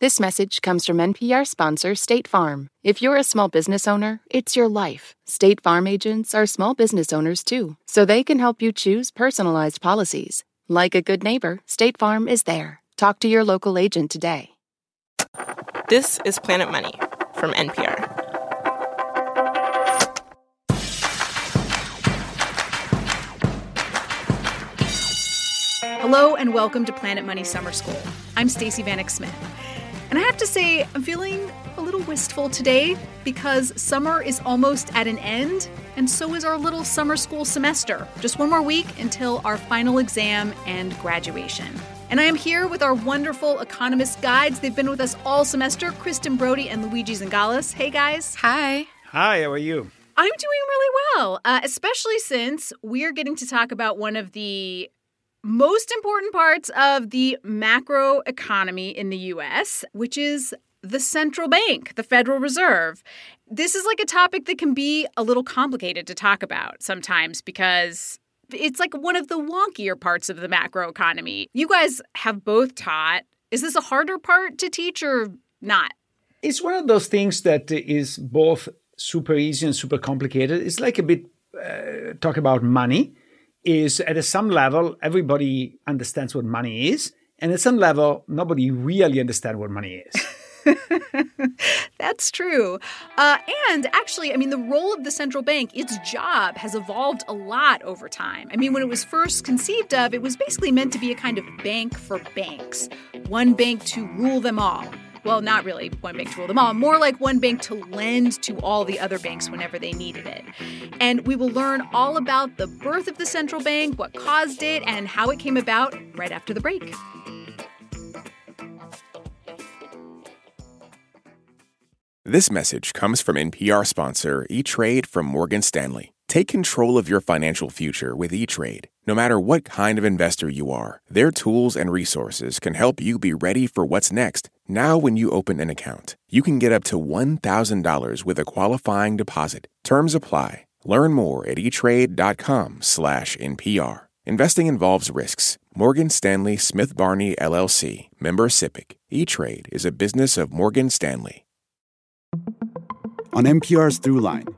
This message comes from NPR sponsor State Farm. If you're a small business owner, it's your life. State Farm agents are small business owners too, so they can help you choose personalized policies. Like a good neighbor, State Farm is there. Talk to your local agent today. This is Planet Money from NPR. Hello and welcome to Planet Money Summer School. I'm Stacey Vanek Smith. And I have to say, I'm feeling a little wistful today because summer is almost at an end, and so is our little summer school semester. Just one more week until our final exam and graduation. And I am here with our wonderful economist guides. They've been with us all semester, Kristen Broady and Luigi Zingales. Hey, guys. Hi. Hi, how are you? I'm doing really well, uh, especially since we're getting to talk about one of the most important parts of the macro economy in the US, which is the central bank, the Federal Reserve. This is like a topic that can be a little complicated to talk about sometimes because it's like one of the wonkier parts of the macro economy. You guys have both taught. Is this a harder part to teach or not? It's one of those things that is both super easy and super complicated. It's like a bit uh, talk about money is at some level everybody understands what money is and at some level nobody really understands what money is That's true. Uh, and actually, I mean, the role of the central bank, its job has evolved a lot over time. I mean, when it was first conceived of, it was basically meant to be a kind of bank for banks, one bank to rule them all well, not really one bank to rule them all, more like one bank to lend to all the other banks whenever they needed it. And we will learn all about the birth of the central bank, what caused it, and how it came about right after the break. This message comes from NPR sponsor E-Trade from Morgan Stanley. Take control of your financial future with E-Trade. No matter what kind of investor you are, their tools and resources can help you be ready for what's next. Now, when you open an account, you can get up to $1,000 with a qualifying deposit. Terms apply. Learn more at etrade.com/npr. Investing involves risks. Morgan Stanley Smith Barney LLC, member SIPC. E-Trade is a business of Morgan Stanley. On NPR's Throughline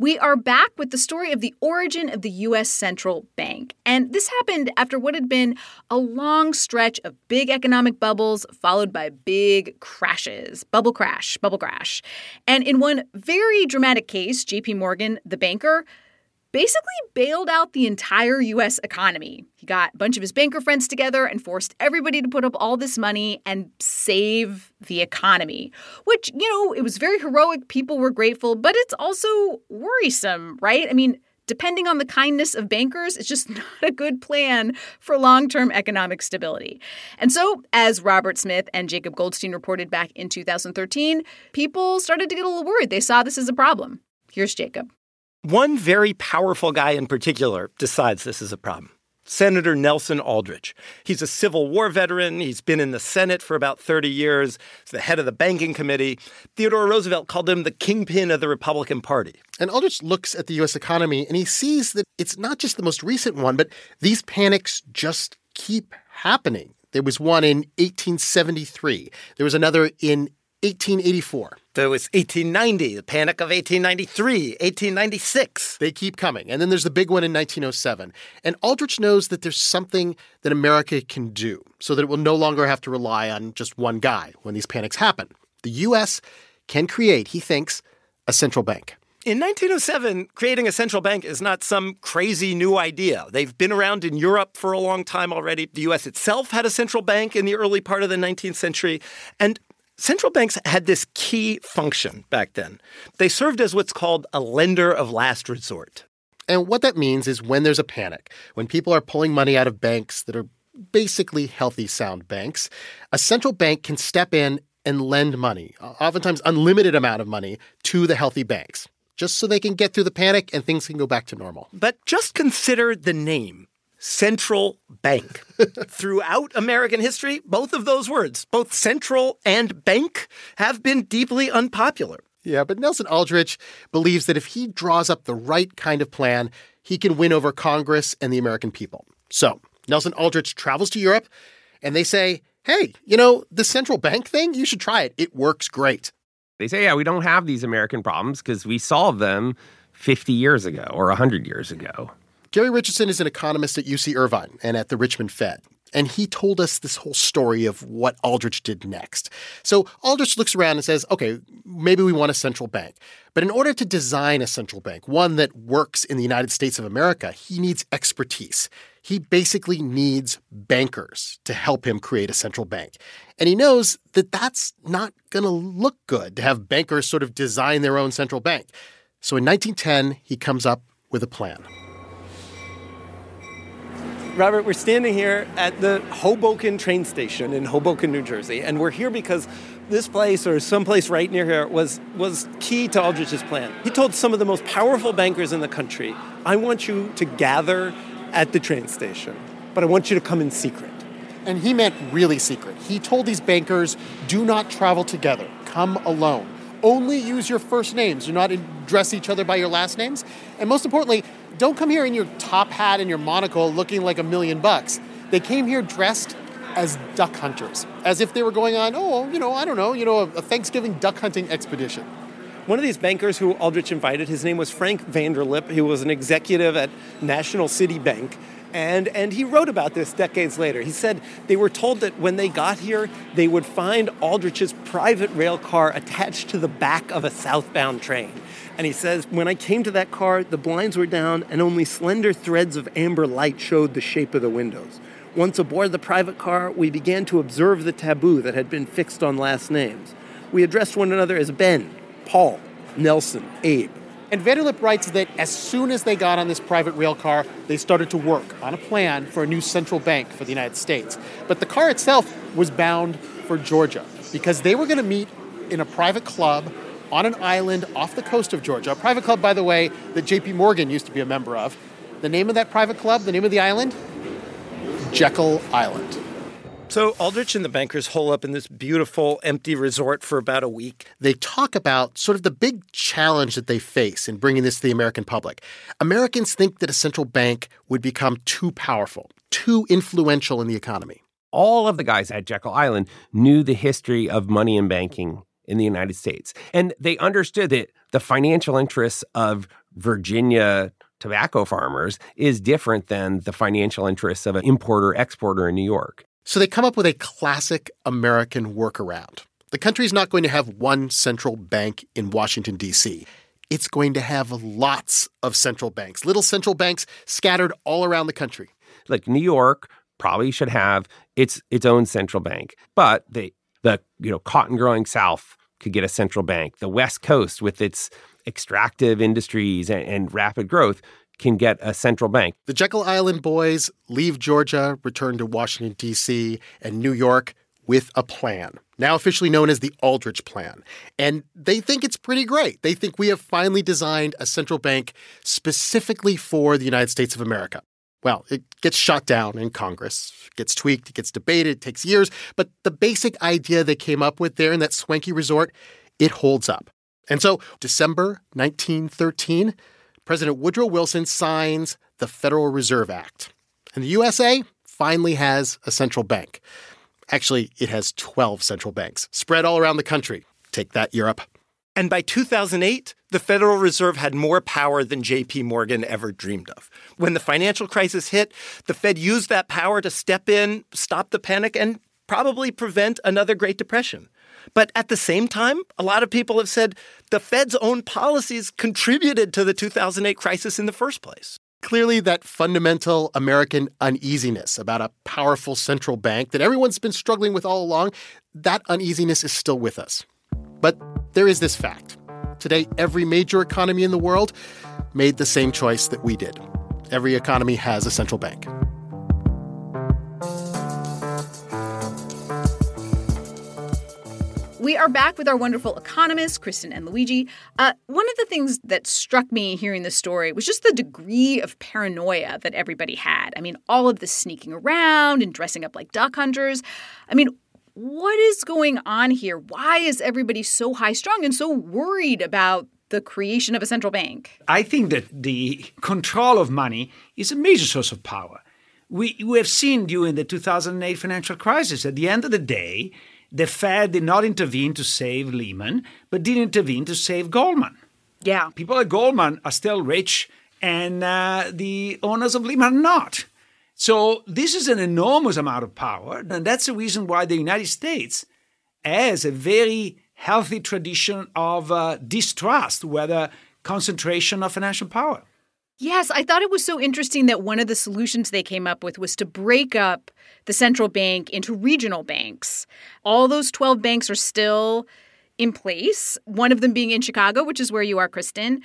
We are back with the story of the origin of the U.S. Central Bank. And this happened after what had been a long stretch of big economic bubbles, followed by big crashes. Bubble crash, bubble crash. And in one very dramatic case, JP Morgan, the banker, basically bailed out the entire US economy. He got a bunch of his banker friends together and forced everybody to put up all this money and save the economy. Which, you know, it was very heroic. People were grateful, but it's also worrisome, right? I mean, depending on the kindness of bankers, it's just not a good plan for long term economic stability. And so, as Robert Smith and Jacob Goldstein reported back in 2013, people started to get a little worried. They saw this as a problem. Here's Jacob. One very powerful guy in particular decides this is a problem. Senator Nelson Aldrich. He's a Civil War veteran. He's been in the Senate for about 30 years. He's the head of the banking committee. Theodore Roosevelt called him the kingpin of the Republican Party. And Aldrich looks at the U.S. economy and he sees that it's not just the most recent one, but these panics just keep happening. There was one in 1873. There was another in 1884. There was 1890, the Panic of 1893, 1896. They keep coming. And then there's the big one in 1907. And Aldrich knows that there's something that America can do so that it will no longer have to rely on just one guy when these panics happen. The U.S. can create, he thinks, a central bank. In 1907, creating a central bank is not some crazy new idea. They've been around in Europe for a long time already. The US itself had a central bank in the early part of the 19th century. And Central banks had this key function back then. They served as what's called a lender of last resort. And what that means is when there's a panic, when people are pulling money out of banks that are basically healthy, sound banks, a central bank can step in and lend money, oftentimes unlimited amount of money, to the healthy banks just so they can get through the panic and things can go back to normal. But just consider the name central bank. Throughout American history, both of those words, both central and bank, have been deeply unpopular. Yeah, but Nelson Aldrich believes that if he draws up the right kind of plan, he can win over Congress and the American people. So, Nelson Aldrich travels to Europe and they say, hey, you know, the central bank thing, you should try it. It works great. They say, yeah, we don't have these American problems because we solved them 50 years ago or 100 years ago. Gary Richardson is an economist at UC Irvine and at the Richmond Fed. And he told us this whole story of what Aldrich did next. So Aldrich looks around and says, okay, maybe we want a central bank. But in order to design a central bank, one that works in the United States of America, he needs expertise. He basically needs bankers to help him create a central bank. And he knows that that's not going to look good to have bankers sort of design their own central bank. So in 1910, he comes up with a plan. Robert, we're standing here at the Hoboken train station in Hoboken, New Jersey, and we're here because this place or someplace right near here was was key to Aldrich's plan. He told some of the most powerful bankers in the country, "I want you to gather at the train station, but I want you to come in secret." And he meant really secret. He told these bankers, "Do not travel together. Come alone. Only use your first names. Do not address each other by your last names. And most importantly, don't come here in your top hat and your monocle looking like a million bucks. They came here dressed as duck hunters, as if they were going on, oh, you know, I don't know, you know, a, Thanksgiving duck hunting expedition. One of these bankers who Aldrich invited, his name was Frank Vanderlip. He was an executive at National City Bank. And, and he wrote about this decades later. He said they were told that when they got here, they would find Aldrich's private rail car attached to the back of a southbound train. And he says, When I came to that car, the blinds were down and only slender threads of amber light showed the shape of the windows. Once aboard the private car, we began to observe the taboo that had been fixed on last names. We addressed one another as Ben, Paul, Nelson, Abe. And Vanderlip writes that as soon as they got on this private rail car, they started to work on a plan for a new central bank for the United States. But the car itself was bound for Georgia because they were going to meet in a private club on an island off the coast of Georgia. A private club, by the way, that JP Morgan used to be a member of. The name of that private club, the name of the island? Jekyll Island. So Aldrich and the bankers hole up in this beautiful empty resort for about a week. They talk about sort of the big challenge that they face in bringing this to the American public. Americans think that a central bank would become too powerful, too influential in the economy. All of the guys at Jekyll Island knew the history of money and banking in the United States. And they understood that the financial interests of Virginia tobacco farmers is different than the financial interests of an importer exporter in New York. So they come up with a classic American workaround. The country is not going to have one central bank in Washington, D.C. It's going to have lots of central banks, little central banks scattered all around the country. Like New York probably should have its its own central bank, but the the you know cotton growing South could get a central bank. The West Coast, with its extractive industries and, and rapid growth, can get a central bank. The Jekyll Island boys leave Georgia, return to Washington, D.C., and New York with a plan, now officially known as the Aldrich Plan. And they think it's pretty great. They think we have finally designed a central bank specifically for the United States of America. Well, it gets shot down in Congress, gets tweaked, it gets debated, it takes years, but the basic idea they came up with there in that swanky resort, it holds up. And so, December 1913, President Woodrow Wilson signs the Federal Reserve Act. And the USA finally has a central bank. Actually, it has 12 central banks spread all around the country. Take that, Europe. And by 2008, the Federal Reserve had more power than JP Morgan ever dreamed of. When the financial crisis hit, the Fed used that power to step in, stop the panic, and probably prevent another Great Depression. But at the same time, a lot of people have said the Fed's own policies contributed to the 2008 crisis in the first place. Clearly, that fundamental American uneasiness about a powerful central bank that everyone's been struggling with all along, that uneasiness is still with us. But there is this fact. Today, every major economy in the world made the same choice that we did. Every economy has a central bank. We are back with our wonderful economists, Kristen and Luigi. Uh, one of the things that struck me hearing this story was just the degree of paranoia that everybody had. I mean, all of this sneaking around and dressing up like duck hunters. I mean, what is going on here? Why is everybody so high strung and so worried about the creation of a central bank? I think that the control of money is a major source of power. We, we have seen during the 2008 financial crisis, at the end of the day, the Fed did not intervene to save Lehman, but did intervene to save Goldman. Yeah. People at Goldman are still rich, and uh, the owners of Lehman are not. So this is an enormous amount of power, and that's the reason why the United States has a very healthy tradition of uh, distrust, whether concentration of financial power. Yes, I thought it was so interesting that one of the solutions they came up with was to break up the central bank into regional banks. All those 12 banks are still in place, one of them being in Chicago, which is where you are, Kristen.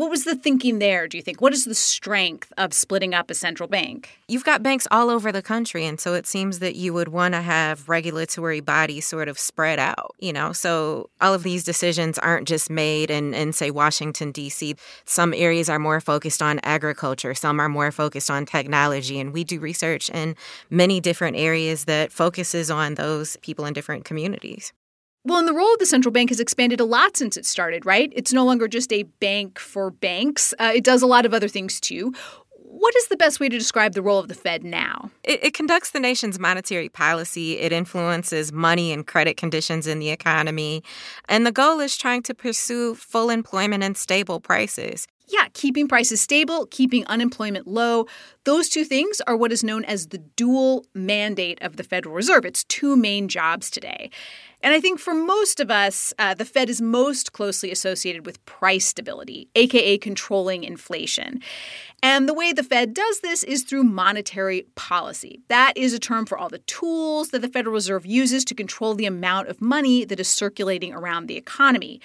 What was the thinking there, do you think? What is the strength of splitting up a central bank? You've got banks all over the country, and so it seems that you would want to have regulatory bodies sort of spread out, you know? So all of these decisions aren't just made in, in say, Washington, D.C. Some areas are more focused on agriculture, some are more focused on technology, and we do research in many different areas that focuses on those people in different communities. Well, and the role of the central bank has expanded a lot since it started, right? It's no longer just a bank for banks, uh, it does a lot of other things too. What is the best way to describe the role of the Fed now? It, it, conducts the nation's monetary policy. It influences money and credit conditions in the economy. And the goal is trying to pursue full employment and stable prices. Yeah, keeping prices stable, keeping unemployment low. Those two things are what is known as the dual mandate of the Federal Reserve. It's two main jobs today. And I think for most of us, uh, the Fed is most closely associated with price stability, aka controlling inflation. And the way the Fed does this is through monetary policy. That is a term for all the tools that the Federal Reserve uses to control the amount of money that is circulating around the economy.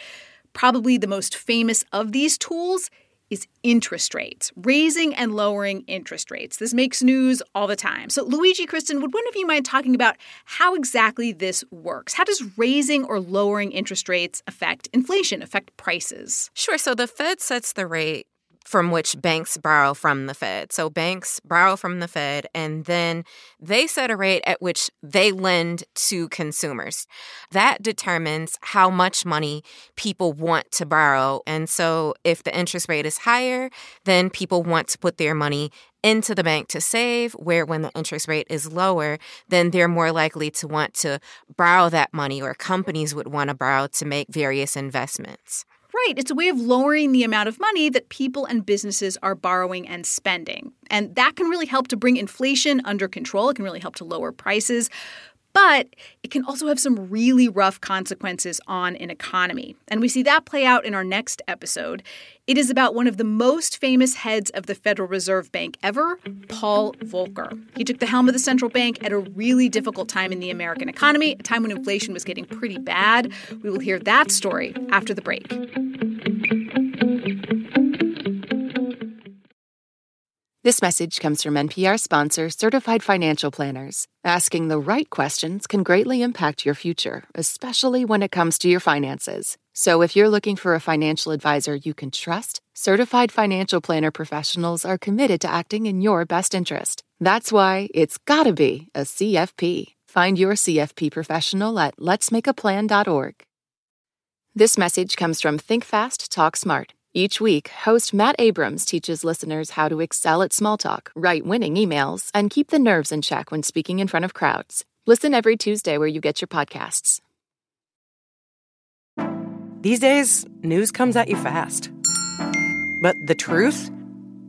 Probably the most famous of these tools is interest rates, raising and lowering interest rates. This makes news all the time. So, Luigi, Kristen, would one of you mind talking about how exactly this works? How does raising or lowering interest rates affect inflation, affect prices? Sure. So, the Fed sets the rate from which banks borrow from the Fed. So banks borrow from the Fed and then they set a rate at which they lend to consumers. That determines how much money people want to borrow. And so if the interest rate is higher, then people want to put their money into the bank to save, where when the interest rate is lower, then they're more likely to want to borrow that money, or companies would want to borrow to make various investments. Right. It's a way of lowering the amount of money that people and businesses are borrowing and spending. And that can really help to bring inflation under control. It can really help to lower prices but it can also have some really rough consequences on an economy. And we see that play out in our next episode. It is about one of the most famous heads of the Federal Reserve Bank ever, Paul Volcker. He took the helm of the central bank at a really difficult time in the American economy, a time when inflation was getting pretty bad. We will hear that story after the break. This message comes from NPR sponsor Certified Financial Planners. Asking the right questions can greatly impact your future, especially when it comes to your finances. So, if you're looking for a financial advisor you can trust, Certified Financial Planner professionals are committed to acting in your best interest. That's why it's gotta be a CFP. Find your CFP professional at letsmakeaplan.org. This message comes from Think Fast, Talk Smart. Each week, host Matt Abrams teaches listeners how to excel at small talk, write winning emails, and keep the nerves in check when speaking in front of crowds. Listen every Tuesday where you get your podcasts. These days, news comes at you fast. But the truth?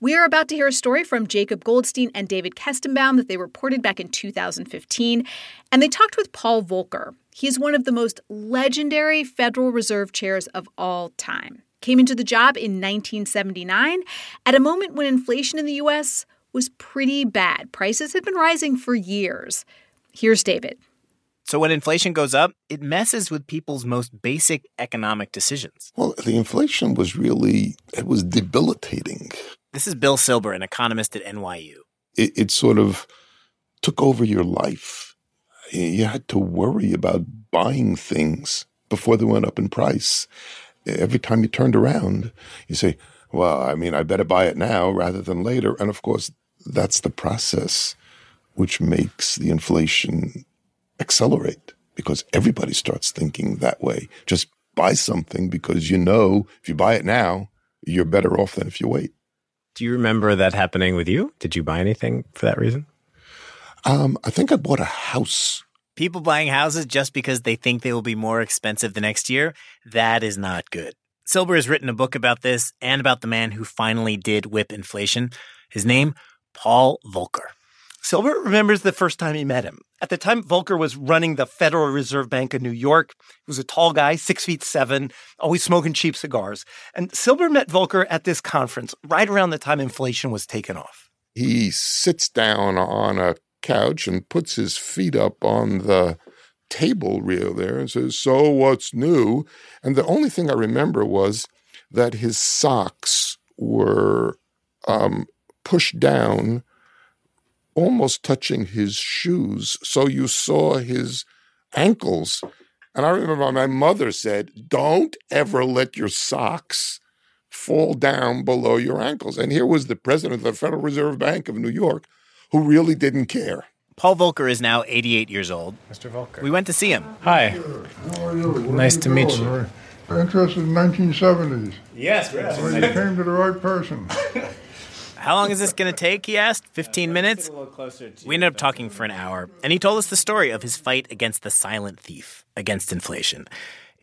We are about to hear a story from Jacob Goldstein and David Kestenbaum that they reported back in 2015, and they talked with Paul Volcker. He's one of the most legendary Federal Reserve chairs of all time. Came into the job in 1979 at a moment when inflation in the U.S. was pretty bad. Prices had been rising for years. Here's David. So when inflation goes up, it messes with people's most basic economic decisions. Well, the inflation was really it was debilitating. This is Bill Silber, an economist at NYU. It, it sort of took over your life. You had to worry about buying things before they went up in price. Every time you turned around, you say, well, I mean, I better buy it now rather than later. And of course, that's the process which makes the inflation accelerate because everybody starts thinking that way. Just buy something because you know if you buy it now, you're better off than if you wait. Do you remember that happening with you? Did you buy anything for that reason? Um, I think I bought a house. People buying houses just because they think they will be more expensive the next year, that is not good. Silber has written a book about this and about the man who finally did whip inflation. His name, Paul Volcker. Silber remembers the first time he met him. At the time, Volcker was running the Federal Reserve Bank of New York. He was a tall guy, six feet seven, always smoking cheap cigars. And Silber met Volcker at this conference right around the time inflation was taken off. He sits down on a couch and puts his feet up on the table reel there and says, So what's new? And the only thing I remember was that his socks were um, pushed down almost touching his shoes. So you saw his ankles. And I remember my mother said, Don't ever let your socks fall down below your ankles. And here was the president of the Federal Reserve Bank of New York who really didn't care. Paul Volcker is now 88 years old. Mr. Volcker. We went to see him. Hi. How are you? Nice to meet you. Very Interested in 1970s. Yes, Well, you came to the right person. How long is this going to take? He asked. 15 minutes? We ended up talking for an hour, and he told us the story of his fight against the silent thief, against inflation.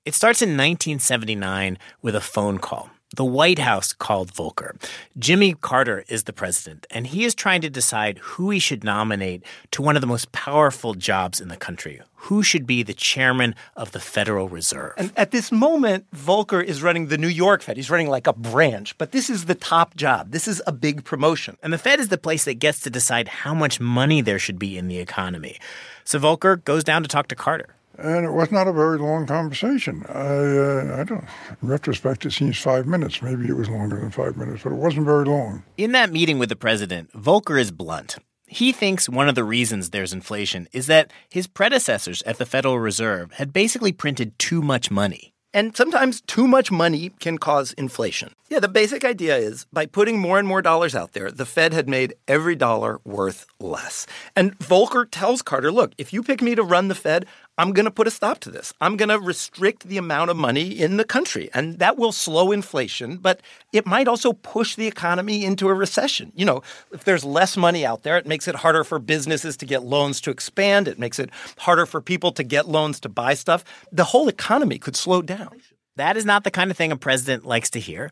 It starts in 1979 with a phone call. The White House called Volcker. Jimmy Carter is the president, and he is trying to decide who he should nominate to one of the most powerful jobs in the country. Who should be the chairman of the Federal Reserve? And at this moment, Volcker is running the New York Fed. He's running like a branch, but this is the top job. This is a big promotion. And the Fed is the place that gets to decide how much money there should be in the economy. So Volcker goes down to talk to Carter. And it was not a very long conversation. I, uh, I don't. In retrospect, it seems five minutes. Maybe it was longer than five minutes, but it wasn't very long. In that meeting with the president, Volcker is blunt. He thinks one of the reasons there's inflation is that his predecessors at the Federal Reserve had basically printed too much money. And sometimes too much money can cause inflation. Yeah, the basic idea is by putting more and more dollars out there, the Fed had made every dollar worth less. And Volcker tells Carter, look, if you pick me to run the Fed, I'm going to put a stop to this. I'm going to restrict the amount of money in the country. And that will slow inflation, but it might also push the economy into a recession. You know, if there's less money out there, it makes it harder for businesses to get loans to expand. It makes it harder for people to get loans to buy stuff. The whole economy could slow down. That is not the kind of thing a president likes to hear.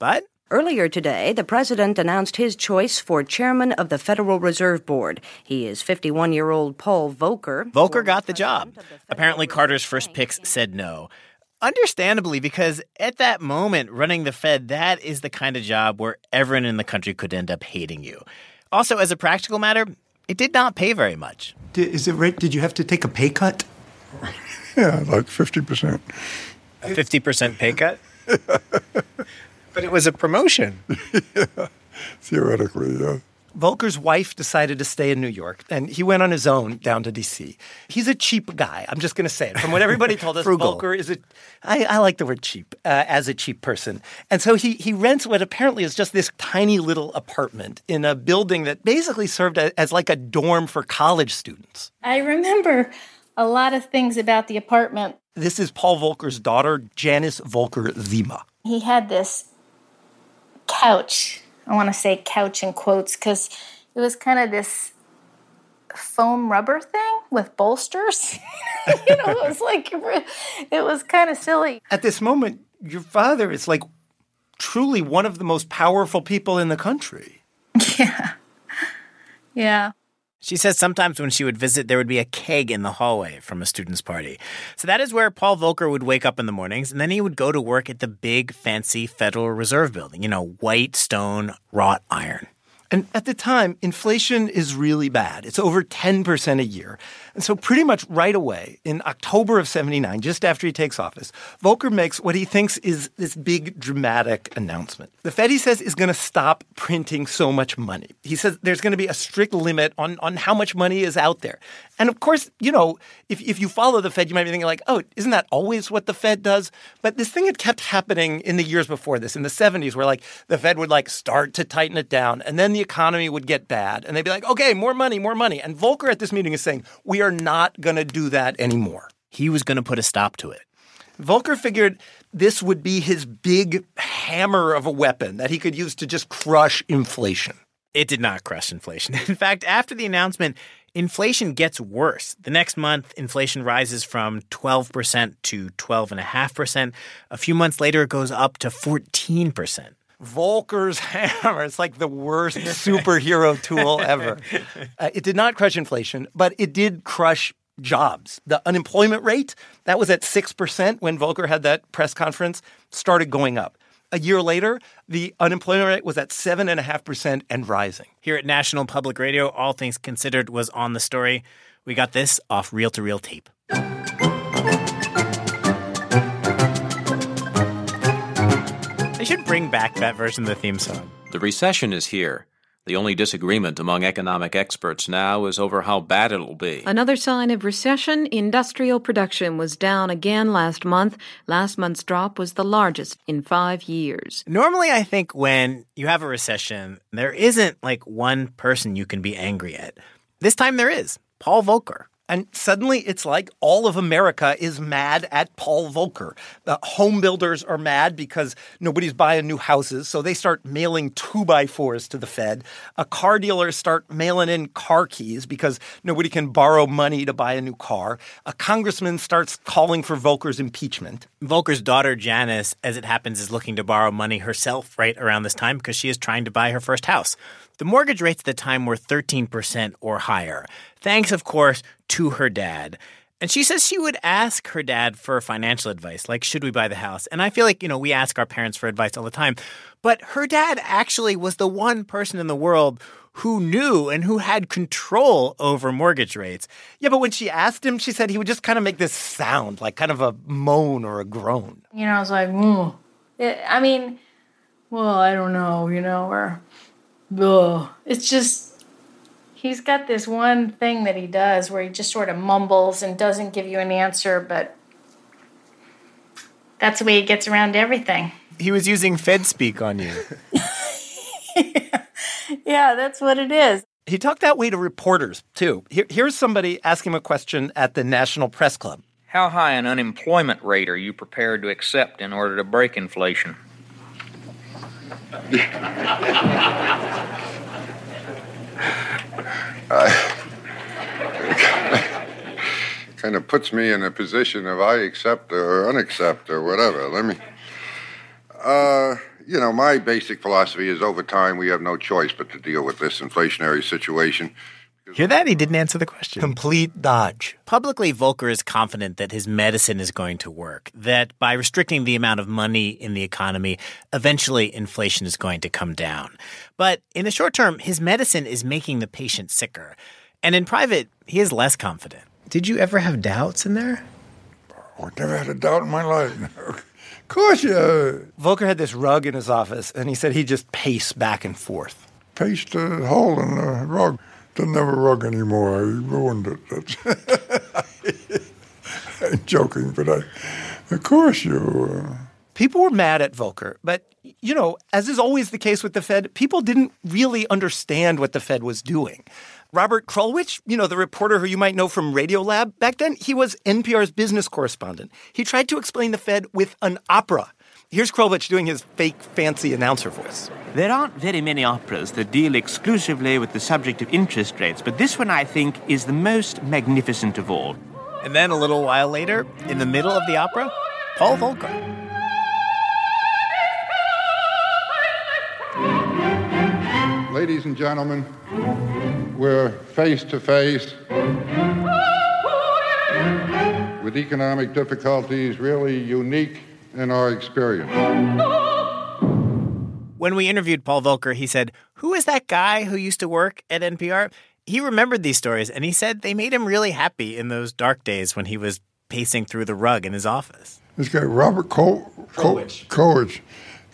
But Earlier today, the president announced his choice for chairman of the Federal Reserve Board. He is 51 year old Paul Volcker. Volcker got the job. Apparently, Carter's first picks said no. Understandably, because at that moment, running the Fed, that is the kind of job where everyone in the country could end up hating you. Also, as a practical matter, it did not pay very much. Did, is it right? Did you have to take a pay cut? Yeah, like 50%. A 50% pay cut? but it was a promotion. yeah, theoretically, yeah. Volcker's wife decided to stay in New York, and he went on his own down to D.C. He's a cheap guy. I'm just going to say it. From what everybody told us, Volcker is a. I, I like the word cheap uh, as a cheap person, and so he he rents what apparently is just this tiny little apartment in a building that basically served as, as like a dorm for college students. I remember a lot of things about the apartment. This is Paul Volcker's daughter, Janice Volcker Zima. He had this couch. I want to say couch in quotes because it was kind of this foam rubber thing with bolsters. you know, it was like it was kind of silly. At this moment, your father is like truly one of the most powerful people in the country. Yeah. Yeah. She says sometimes when she would visit, there would be a keg in the hallway from a student's party. So that is where Paul Volcker would wake up in the mornings, and then he would go to work at the big, fancy Federal Reserve building, you know, white stone, wrought iron. And at the time, inflation is really bad. It's over 10% a year. And so, pretty much right away, in October of 79, just after he takes office, Volcker makes what he thinks is this big dramatic announcement. The Fed, he says, is going to stop printing so much money. He says there's going to be a strict limit on, on how much money is out there. And of course, you know, if, if you follow the Fed, you might be thinking, like, oh, isn't that always what the Fed does? But this thing had kept happening in the years before this, in the 70s, where like the Fed would like start to tighten it down, and then the economy would get bad, and they'd be like, okay, more money, more money. And Volcker at this meeting is saying, we are not going to do that anymore. He was going to put a stop to it. Volcker figured this would be his big hammer of a weapon that he could use to just crush inflation. It did not crush inflation. In fact, after the announcement, inflation gets worse. The next month, inflation rises from 12% to 12.5%. A few months later, it goes up to 14%. Volcker's hammer. It's like the worst superhero tool ever. Uh, it did not crush inflation, but it did crush jobs. The unemployment rate, that was at 6% when Volcker had that press conference, started going up. A year later, the unemployment rate was at 7.5% and rising. Here at National Public Radio, All Things Considered was on the story. We got this off reel to reel tape. They should bring back that version of the theme song. The recession is here. The only disagreement among economic experts now is over how bad it'll be. Another sign of recession industrial production was down again last month. Last month's drop was the largest in five years. Normally, I think when you have a recession, there isn't like one person you can be angry at. This time there is Paul Volcker. And suddenly it's like all of America is mad at Paul Volcker. The home builders are mad because nobody's buying new houses, so they start mailing two by fours to the Fed. A car dealers start mailing in car keys because nobody can borrow money to buy a new car. A congressman starts calling for Volcker's impeachment. Volcker's daughter, Janice, as it happens, is looking to borrow money herself right around this time because she is trying to buy her first house. The mortgage rates at the time were 13% or higher, thanks, of course, to her dad. And she says she would ask her dad for financial advice, like, should we buy the house? And I feel like, you know, we ask our parents for advice all the time. But her dad actually was the one person in the world who knew and who had control over mortgage rates. Yeah, but when she asked him, she said he would just kind of make this sound, like kind of a moan or a groan. You know, I was like, mm. I mean, well, I don't know, you know, or ugh. It's just he's got this one thing that he does where he just sort of mumbles and doesn't give you an answer, but that's the way he gets around everything. He was using Fed speak on you. yeah, that's what it is. He talked that way to reporters, too. Here, here's somebody asking him a question at the National Press Club. How high an unemployment rate are you prepared to accept in order to break inflation? Uh, kind of puts me in a position of I accept or unaccept or whatever. Let me. Uh, you know, my basic philosophy is over time we have no choice but to deal with this inflationary situation. Hear that? He didn't answer the question. Complete dodge. Publicly, Volcker is confident that his medicine is going to work, that by restricting the amount of money in the economy, eventually inflation is going to come down. But in the short term, his medicine is making the patient sicker. And in private, he is less confident. Did you ever have doubts in there? I never had a doubt in my life. of course, yeah. Volcker had this rug in his office, and he said he just paced back and forth. Paced a hole in the rug. Doesn't have a rug anymore. I ruined it. I'm joking, but I, of course, you. Uh... People were mad at Volcker, but you know, as is always the case with the Fed, people didn't really understand what the Fed was doing. Robert Krulwich, you know, the reporter who you might know from Radiolab, back then he was NPR's business correspondent. He tried to explain the Fed with an opera. Here's Krulwich doing his fake fancy announcer voice. There aren't very many operas that deal exclusively with the subject of interest rates, but this one I think is the most magnificent of all. And then a little while later, in the middle of the opera, Paul Volcker. Ladies and gentlemen, we're face to face with economic difficulties really unique in our experience. When we interviewed Paul Volcker, he said, Who is that guy who used to work at NPR? He remembered these stories and he said they made him really happy in those dark days when he was pacing through the rug in his office. This guy, Robert Col- Col- Colwich. Colwich,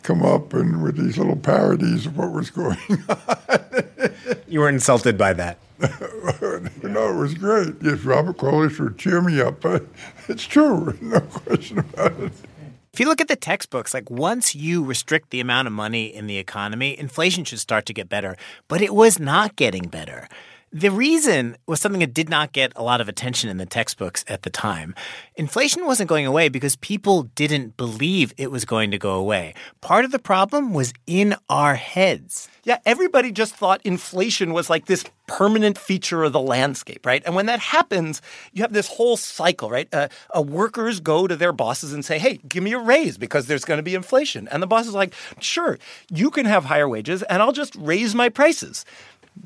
come up and with these little parodies of what was going on. You were insulted by that. no, it was great. Yes, Robert Colwich would cheer me up. But it's true, no question about it. If you look at the textbooks, like once you restrict the amount of money in the economy, inflation should start to get better. But it was not getting better. The reason was something that did not get a lot of attention in the textbooks at the time. Inflation wasn't going away because people didn't believe it was going to go away. Part of the problem was in our heads. Yeah, everybody just thought inflation was like this permanent feature of the landscape, right? And when that happens, you have this whole cycle, right? Uh, uh, workers go to their bosses and say, hey, give me a raise because there's going to be inflation. And the boss is like, sure, you can have higher wages and I'll just raise my prices.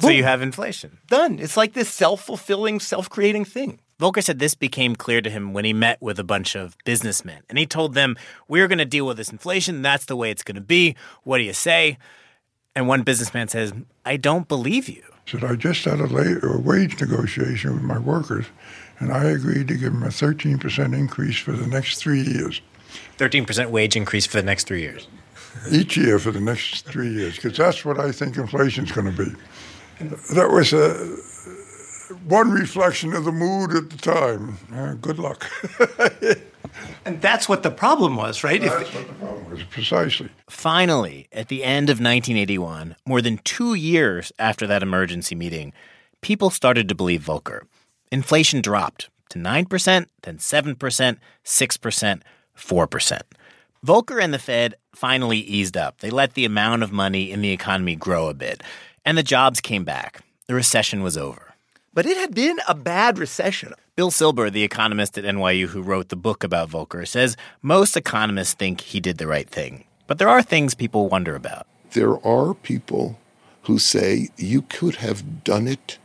So you have inflation. Done. It's like this self fulfilling, self creating thing. Volcker said this became clear to him when he met with a bunch of businessmen. And he told them, We're going to deal with this inflation. That's the way it's going to be. What do you say? And one businessman says, I don't believe you. said, I just had a, la- a wage negotiation with my workers, and I agreed to give them a 13% increase for the next three years. 13% wage increase for the next three years. Each year for the next three years, because that's what I think inflation is going to be. That was a, one reflection of the mood at the time. Uh, good luck. And that's what the problem was, right? That's what the problem was, precisely. Finally, at the end of 1981, more than two years after that emergency meeting, people started to believe Volcker. Inflation dropped to 9%, then 7%, 6%, 4%. Volcker and the Fed finally eased up. They let the amount of money in the economy grow a bit, and the jobs came back. The recession was over. But it had been a bad recession. Bill Silber, the economist at NYU who wrote the book about Volcker, says most economists think he did the right thing. But there are things people wonder about. There are people who say you could have done it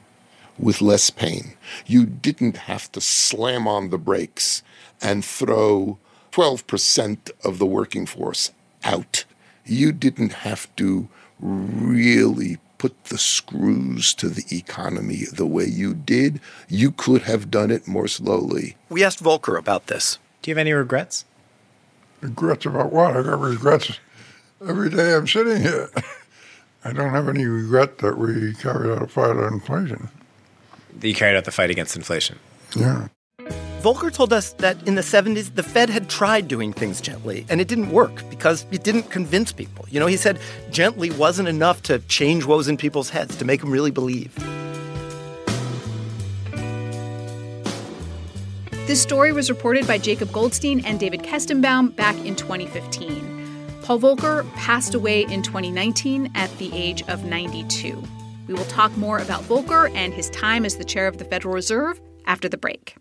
with less pain. You didn't have to slam on the brakes and throw 12% of the working force out. You didn't have to really put the screws to the economy the way you did. You could have done it more slowly. We asked Volcker about this. Do you have any regrets? Regrets about what? I got regrets every day I'm sitting here. I don't have any regret that we carried out a fight on inflation. You carried out the fight against inflation. Yeah. Volcker told us that in the 70s, the Fed had tried doing things gently, and it didn't work because it didn't convince people. You know, he said gently wasn't enough to change was in people's heads, to make them really believe. This story was reported by Jacob Goldstein and David Kestenbaum back in 2015. Paul Volcker passed away in 2019 at the age of 92. We will talk more about Volcker and his time as the chair of the Federal Reserve after the break.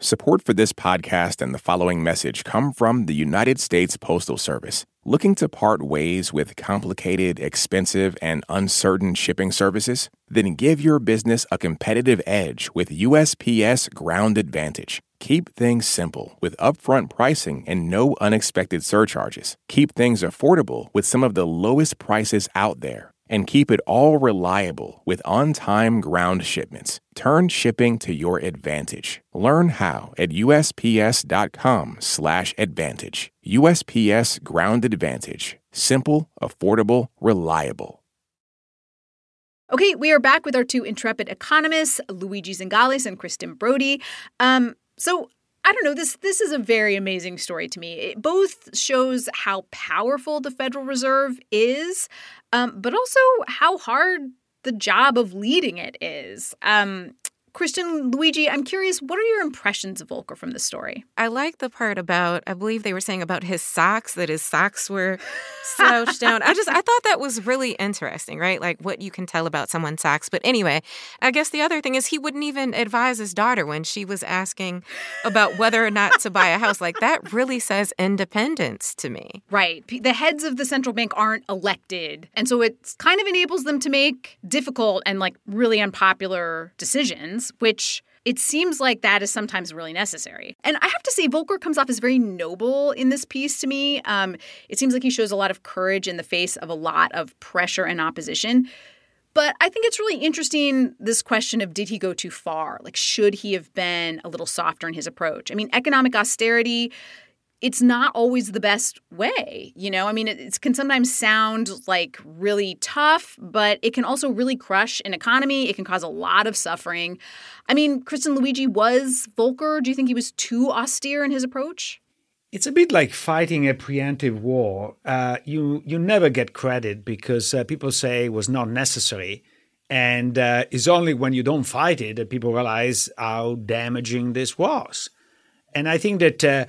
Support for this podcast and the following message come from the United States Postal Service. Looking to part ways with complicated, expensive, and uncertain shipping services? Then give your business a competitive edge with USPS Ground Advantage. Keep things simple with upfront pricing and no unexpected surcharges. Keep things affordable with some of the lowest prices out there. And keep it all reliable with on time ground shipments. Turn shipping to your advantage. Learn how at USPS.com/slash advantage. USPS Ground Advantage. Simple, affordable, reliable. Okay, we are back with our two intrepid economists, Luigi Zingales and Kristen Broady. Um, so I don't know. This this is a very amazing story to me. It both shows how powerful the Federal Reserve is, um, but also how hard the job of leading it is. Um, Kristen, Luigi, I'm curious, what are your impressions of Volcker from the story? I like the part about, I believe they were saying about his socks, that his socks were slouched down. I just, I thought that was really interesting, right? Like what you can tell about someone's socks. But anyway, I guess the other thing is he wouldn't even advise his daughter when she was asking about whether or not to buy a house. Like that really says independence to me. Right. The heads of the central bank aren't elected. And so it kind of enables them to make difficult and like really unpopular decisions, which it seems like that is sometimes really necessary. And I have to say, Volcker comes off as very noble in this piece to me. Um, it seems like he shows a lot of courage in the face of a lot of pressure and opposition. But I think it's really interesting this question of did he go too far? Like, should he have been a little softer in his approach? I mean, economic austerity it's not always the best way. You know, I mean, it, it, can sometimes sound like really tough, but it can also really crush an economy. It can cause a lot of suffering. I mean, Kristen Luigi was Volcker. Do you think he was too austere in his approach? It's a bit like fighting a preemptive war. Uh, you you never get credit because uh, people say it was not necessary, and uh, it's only when you don't fight it that people realize how damaging this was. And I think that uh,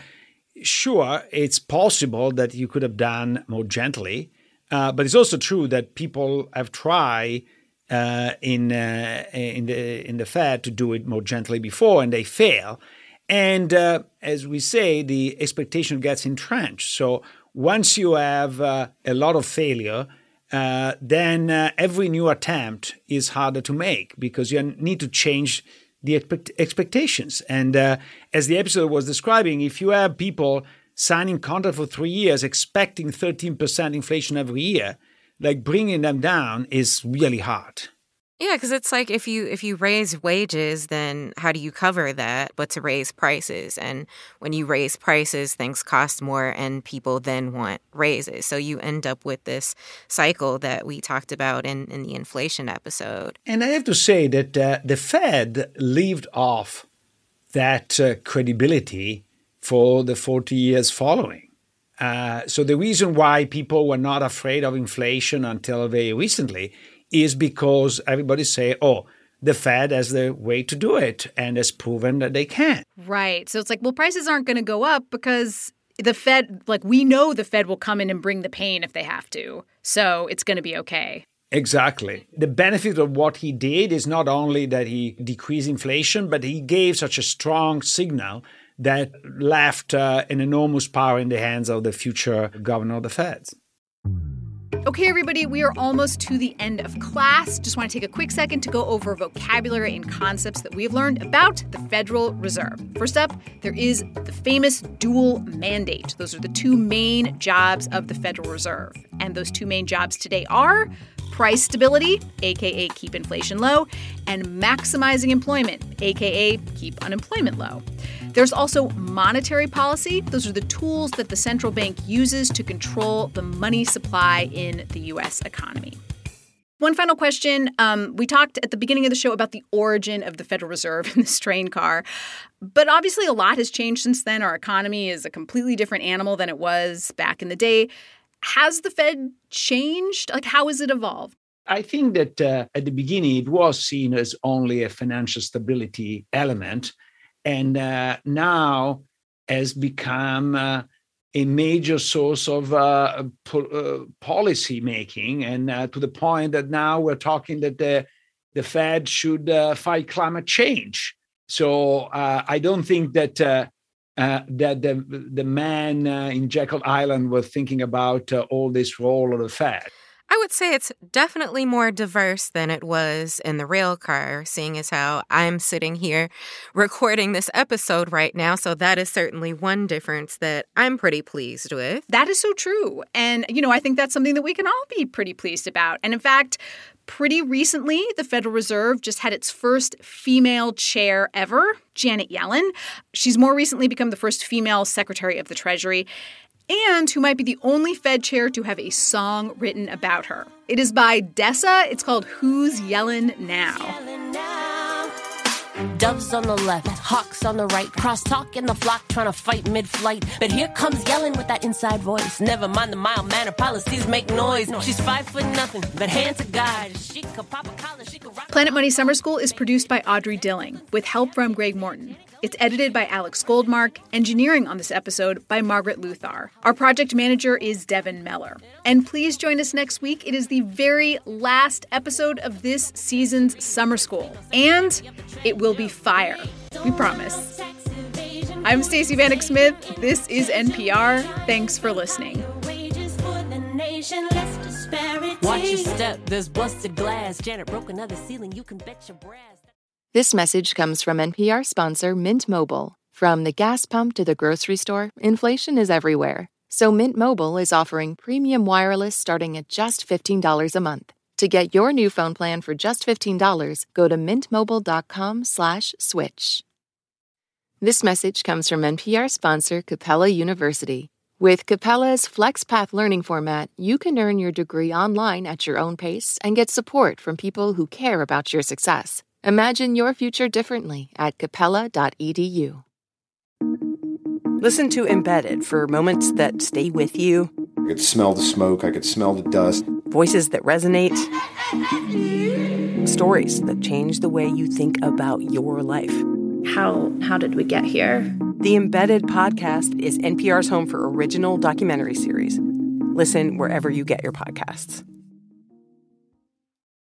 sure, it's possible that you could have done more gently, uh, but it's also true that people have tried uh, in uh, in the in the Fed to do it more gently before, and they fail. And uh, as we say, the expectation gets entrenched. So once you have uh, a lot of failure, uh, then every new attempt is harder to make because you need to change the expect- expectations. And uh, as the episode was describing, if you have people signing contract for three years expecting 13% inflation every year, like bringing them down is really hard. Yeah, because it's like if you if you raise wages, then how do you cover that? But to raise prices, and when you raise prices, things cost more, and people then want raises. So you end up with this cycle that we talked about in in the inflation episode. And I have to say that uh, the Fed lived off that uh, credibility for the forty years following. Uh, so the reason why people were not afraid of inflation until very recently is because everybody say, oh, the Fed has the way to do it and has proven that they can. Right. So it's like, well, prices aren't going to go up because the Fed, like, we know the Fed will come in and bring the pain if they have to. So it's going to be okay. Exactly. The benefit of what he did is not only that he decreased inflation, but he gave such a strong signal that left uh, an enormous power in the hands of the future governor of the Feds. Okay, everybody, we are almost to the end of class. Just want to take a quick second to go over vocabulary and concepts that we've learned about the Federal Reserve. First up, there is the famous dual mandate. Those are the two main jobs of the Federal Reserve. And those two main jobs today are price stability, aka keep inflation low, and maximizing employment, aka keep unemployment low. There's also monetary policy. Those are the tools that the central bank uses to control the money supply in the US economy. One final question. Um, we talked at the beginning of the show about the origin of the Federal Reserve in this train car. But obviously, a lot has changed since then. Our economy is a completely different animal than it was back in the day. Has the Fed changed? Like, how has it evolved? I think that uh, at the beginning, it was seen as only a financial stability element and uh, now has become uh, a major source of uh, po- uh, policy making, and uh, to the point that now we're talking that the the Fed should uh, fight climate change. So I don't think that that the the man in Jekyll Island was thinking about all this role of the Fed. I would say it's definitely more diverse than it was in the rail car, seeing as how I'm sitting here recording this episode right now. So that is certainly one difference that I'm pretty pleased with. That is so true. And, you know, I think that's something that we can all be pretty pleased about. And in fact, pretty recently, the Federal Reserve just had its first female chair ever, Janet Yellen. She's more recently become the first female Secretary of the Treasury and who might be the only Fed chair to have a song written about her. It is by Dessa. It's called Who's Yellin' Now? Doves on the left, hawks on the right, crosstalk in the flock trying to fight mid flight. But here comes Yellen with that inside voice. Never mind the mild manner policies make noise. She's five foot nothing, but hand to God. She could pop a collar, she could rock. Planet Money Summer School is produced by Audrey Dilling with help from Greg Morton. It's edited by Alex Goldmark, engineering on this episode by Margaret Luthar. Our project manager is Devin Meller. And please join us next week. It is the very last episode of this season's summer school. And it will be fire. We promise. I'm Stacey Vanek Smith. This is NPR. Thanks for listening. Watch your step, there's busted glass. Janet broke another ceiling, you can bet your brass. This message comes from NPR sponsor Mint Mobile. From the gas pump to the grocery store, inflation is everywhere. So Mint Mobile is offering premium wireless starting at just $15 a month. To get your new phone plan for just $15, go to mintmobile.com/switch. This message comes from NPR sponsor Capella University. With Capella's FlexPath learning format, you can earn your degree online at your own pace and get support from people who care about your success. Imagine your future differently at capella.edu. Listen to Embedded for moments that stay with you, I could smell the smoke, I could smell the dust. voices that resonate, stories that change the way you think about your life. How how did we get here? The Embedded podcast is NPR's home for original documentary series. Listen wherever you get your podcasts.